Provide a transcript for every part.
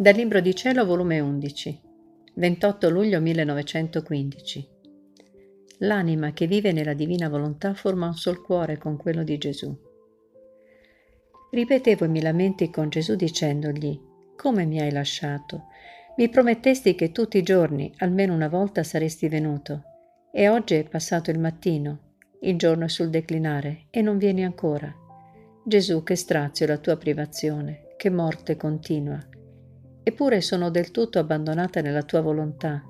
Dal Libro di Cielo, volume 11, 28 luglio 1915. L'anima che vive nella divina volontà forma un sol cuore con quello di Gesù. Ripetevo i miei lamenti con Gesù dicendogli, come mi hai lasciato? Mi promettesti che tutti i giorni, almeno una volta, saresti venuto. E oggi è passato il mattino, il giorno è sul declinare e non vieni ancora. Gesù, che strazio la tua privazione, che morte continua eppure sono del tutto abbandonata nella tua volontà.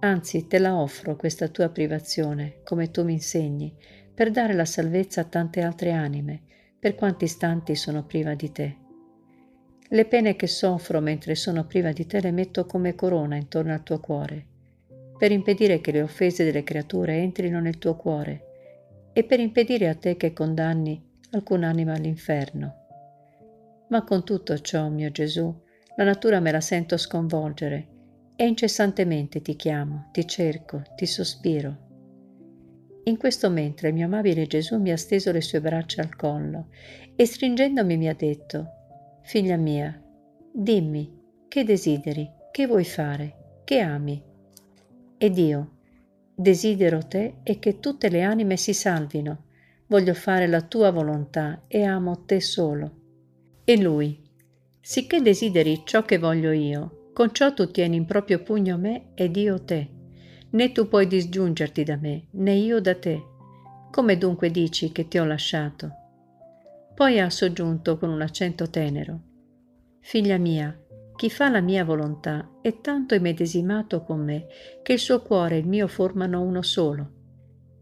Anzi, te la offro questa tua privazione, come tu mi insegni, per dare la salvezza a tante altre anime, per quanti istanti sono priva di te. Le pene che soffro mentre sono priva di te le metto come corona intorno al tuo cuore, per impedire che le offese delle creature entrino nel tuo cuore e per impedire a te che condanni alcun'anima all'inferno. Ma con tutto ciò, mio Gesù, la natura me la sento sconvolgere e incessantemente ti chiamo, ti cerco, ti sospiro. In questo mentre il mio amabile Gesù mi ha steso le sue braccia al collo e stringendomi mi ha detto, Figlia mia, dimmi, che desideri, che vuoi fare, che ami? Ed io, desidero te e che tutte le anime si salvino, voglio fare la tua volontà e amo te solo. E lui, Sicché desideri ciò che voglio io, con ciò tu tieni in proprio pugno me ed io te. Né tu puoi disgiungerti da me, né io da te. Come dunque dici che ti ho lasciato? Poi ha soggiunto con un accento tenero. Figlia mia, chi fa la mia volontà è tanto immedesimato con me che il suo cuore e il mio formano uno solo.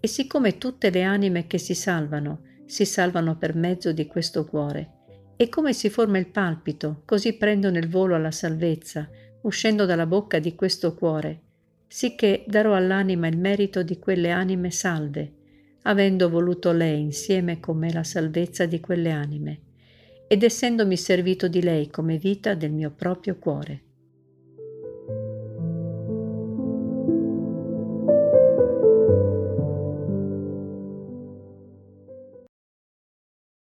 E siccome tutte le anime che si salvano, si salvano per mezzo di questo cuore, e come si forma il palpito, così prendono il volo alla salvezza, uscendo dalla bocca di questo cuore, sicché darò all'anima il merito di quelle anime salve, avendo voluto lei insieme con me la salvezza di quelle anime, ed essendomi servito di lei come vita del mio proprio cuore.